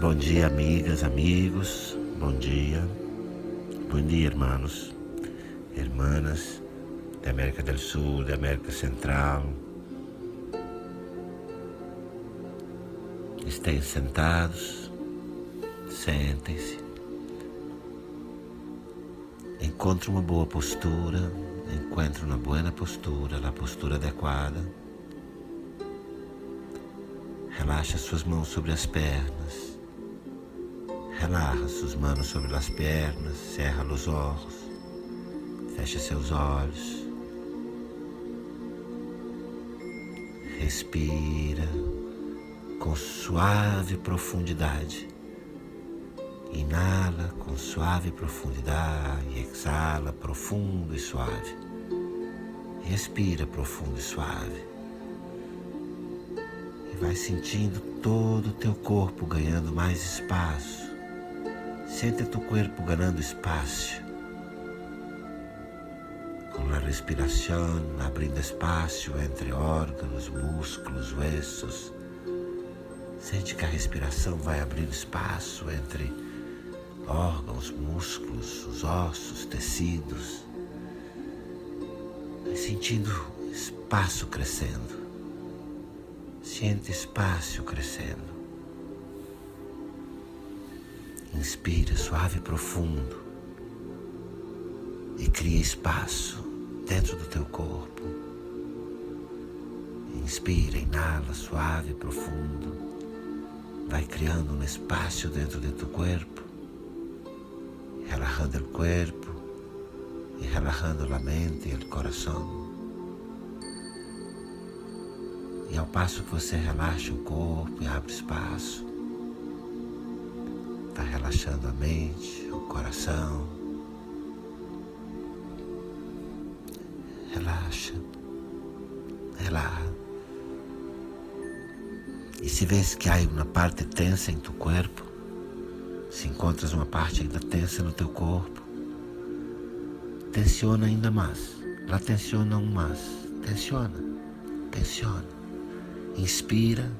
Bom dia, amigas, amigos. Bom dia. Bom dia, irmãos, irmãs da América do Sul, da América Central. Estejam sentados, sentem-se. Encontre uma boa postura, encontre uma boa postura, a postura adequada. Relaxa suas mãos sobre as pernas. Relaxa suas mãos sobre as pernas, cerra os olhos, fecha seus olhos. Respira com suave profundidade. Inala com suave profundidade, exala profundo e suave. Respira profundo e suave. E vai sentindo todo o teu corpo ganhando mais espaço. Sente teu corpo ganhando espaço. Com a respiração, abrindo espaço entre órgãos, músculos, ossos. Sente que a respiração vai abrindo espaço entre órgãos, músculos, os ossos, tecidos. Vai sentindo espaço crescendo. Sente espaço crescendo. Inspira suave e profundo e cria espaço dentro do teu corpo. Inspira, inala suave e profundo. Vai criando um espaço dentro de tu corpo, relajando o corpo e relajando a mente e o coração. E ao passo que você relaxa o corpo e abre espaço, está relaxando a mente, o coração. Relaxa, relaxa. E se vês que há uma parte tensa em tu corpo, se encontras uma parte ainda tensa no teu corpo, tensiona ainda mais. La tensiona um mais. Tensiona, tensiona. Inspira,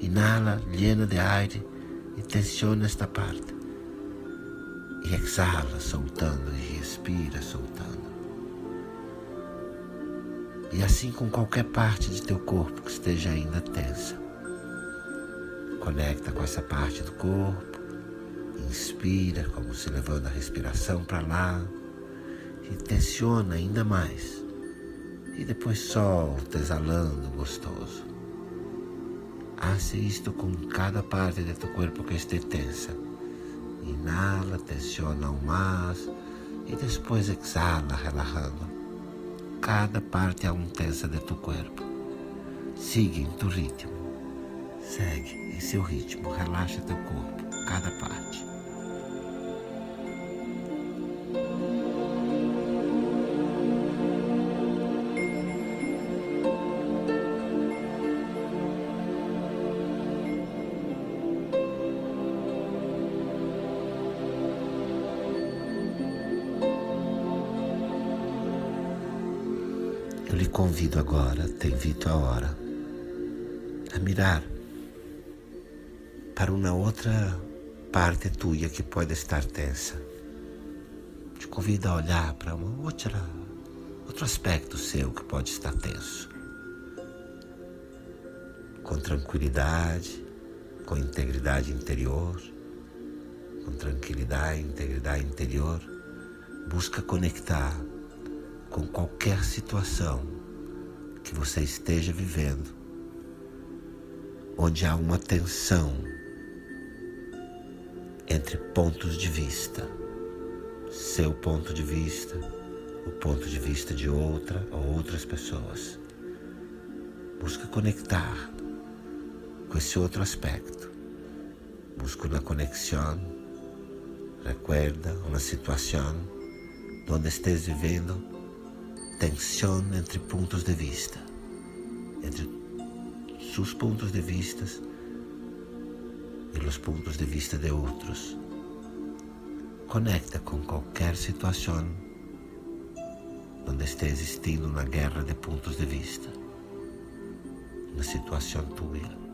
inala, llena de aire e tensiona esta parte. E exala, soltando, e respira, soltando. E assim com qualquer parte de teu corpo que esteja ainda tensa. Conecta com essa parte do corpo. Inspira, como se levando a respiração para lá. E tensiona ainda mais. E depois solta, exalando, gostoso. Hace isto com cada parte de tu corpo que esteja tensa. Inala, tensiona aún mais. E depois exala, relajando. Cada parte aún tensa de tu corpo. Siga em tu ritmo. Segue em seu ritmo, relaxa teu corpo, cada parte. Convido agora, te invito a hora, a mirar para uma outra parte tua que pode estar tensa. Te convido a olhar para uma outra, outro aspecto seu que pode estar tenso. Com tranquilidade, com integridade interior, com tranquilidade, integridade interior, busca conectar com qualquer situação que você esteja vivendo, onde há uma tensão entre pontos de vista, seu ponto de vista, o ponto de vista de outra ou outras pessoas. Busca conectar com esse outro aspecto. Busca uma conexão. Recuerda uma situação onde estés vivendo tensão entre pontos de vista, entre seus pontos de vista e os pontos de vista de outros. Conecta com qualquer situação onde esteja existindo uma guerra de pontos de vista, uma situação tua.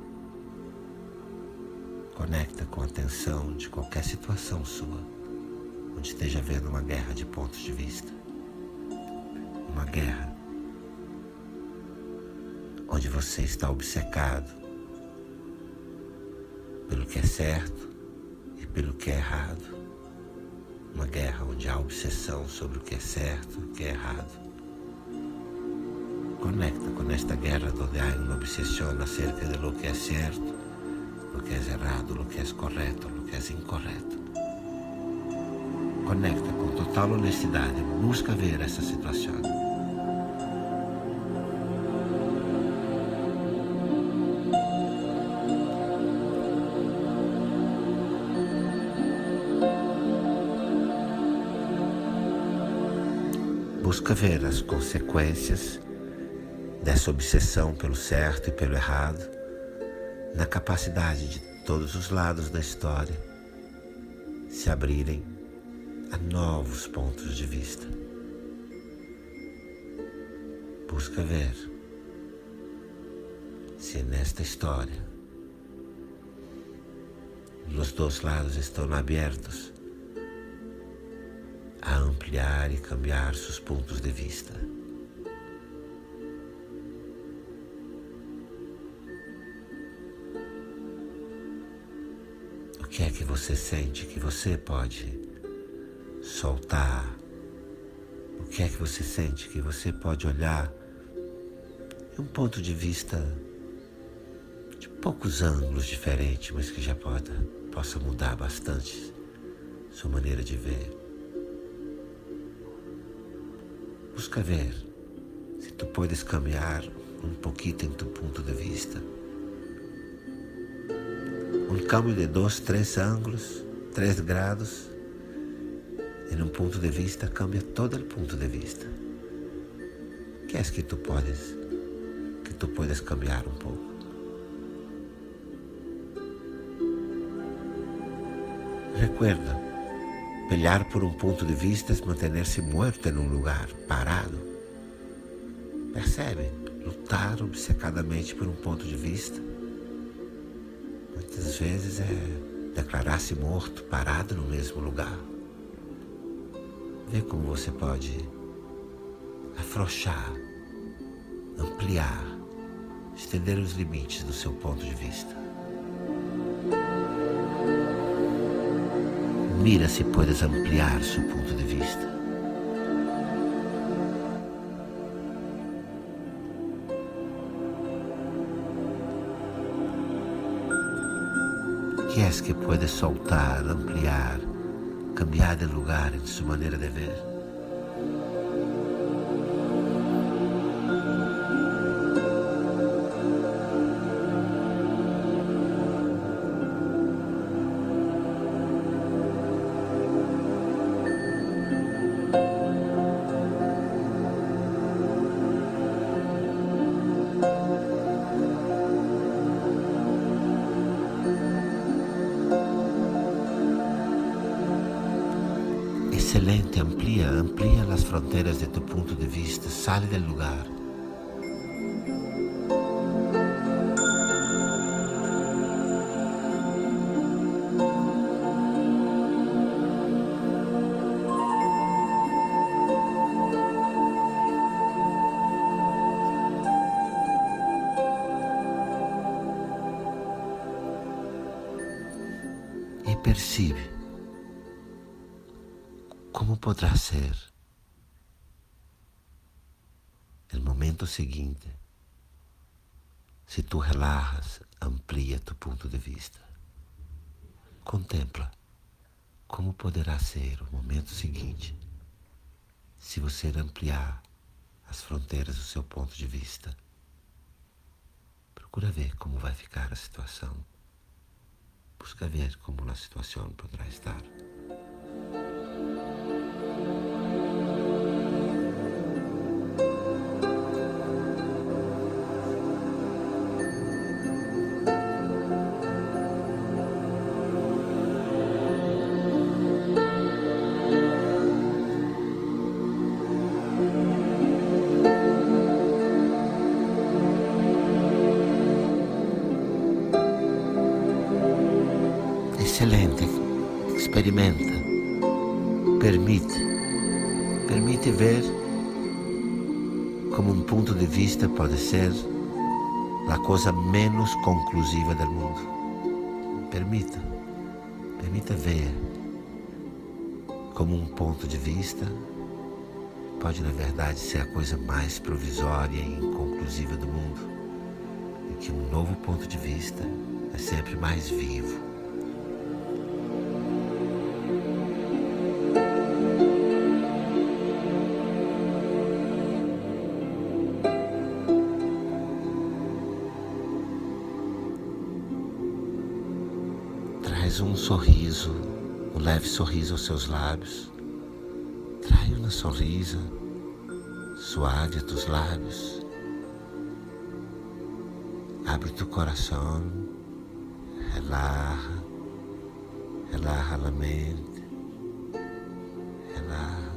Conecta com a tensão de qualquer situação sua, onde esteja havendo uma guerra de pontos de vista. Uma guerra onde você está obcecado pelo que é certo e pelo que é errado. Uma guerra onde há obsessão sobre o que é certo e o que é errado. Conecta com esta guerra onde há uma obsessão acerca de lo que é certo lo que é errado, lo que é correto, lo que é incorreto. Conecta com total honestidade, busca ver essa situação. Busca ver as consequências dessa obsessão pelo certo e pelo errado na capacidade de todos os lados da história se abrirem a novos pontos de vista. Busca ver se nesta história os dois lados estão abertos ampliar e cambiar seus pontos de vista. que é que você sente que você pode soltar? O que é que você sente que você pode olhar de um ponto de vista de poucos ângulos diferentes, mas que já pode, possa mudar bastante sua maneira de ver? Busca ver se tu podes caminhar um pouquinho em tu ponto de vista um câmbio de dois, três ângulos, três graus, em um ponto de vista cambia todo o ponto de vista. Que é que tu podes, que tu podes cambiar um pouco? Recuerda, pelear por um ponto de vista é manter-se morto em um lugar, parado. Percebe? Lutar obcecadamente por um ponto de vista Muitas vezes é declarar-se morto, parado no mesmo lugar. Vê como você pode afrouxar, ampliar, estender os limites do seu ponto de vista. Mira se podes ampliar seu ponto de vista. que es que puede soltar, ampliar, cambiar de lugar en su manera de ver? Excelente, amplia, amplia as fronteiras de tu ponto de vista, sale del lugar. E percebe como poderá ser o momento seguinte se tu relajas, amplia tu ponto de vista. Contempla como poderá ser o momento seguinte se você ampliar as fronteiras do seu ponto de vista. Procura ver como vai ficar a situação. Busca ver como a situação poderá estar. Experimenta, permite, permite ver como um ponto de vista pode ser a coisa menos conclusiva do mundo. Permita, permita ver como um ponto de vista pode, na verdade, ser a coisa mais provisória e inconclusiva do mundo. E que um novo ponto de vista é sempre mais vivo Traz um sorriso, um leve sorriso aos seus lábios. Trai uma sorrisa suave a tus lábios. Abre tu coração, relaxa, relaxa a mente, relaxa,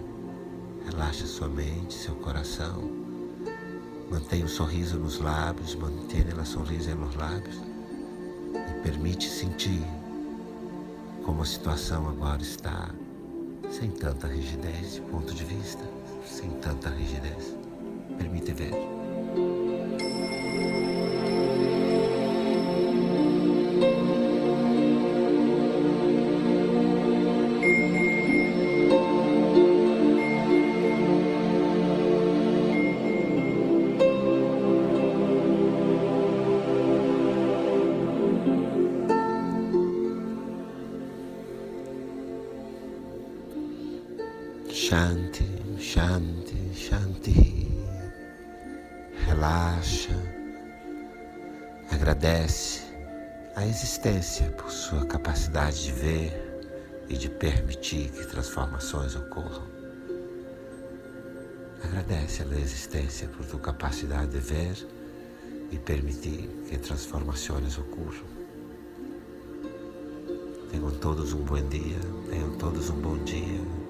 relaxa sua mente, seu coração. Mantenha o um sorriso nos lábios, mantenha a sorriso nos lábios e permite sentir como a situação agora está, sem tanta rigidez de ponto de vista, sem tanta rigidez. Permite ver. Shanti, Shanti, Shanti. Relaxa. Agradece a existência por sua capacidade de ver e de permitir que transformações ocorram. Agradece a existência por tua capacidade de ver e permitir que transformações ocorram. Tenham todos um bom dia, tenham todos um bom dia.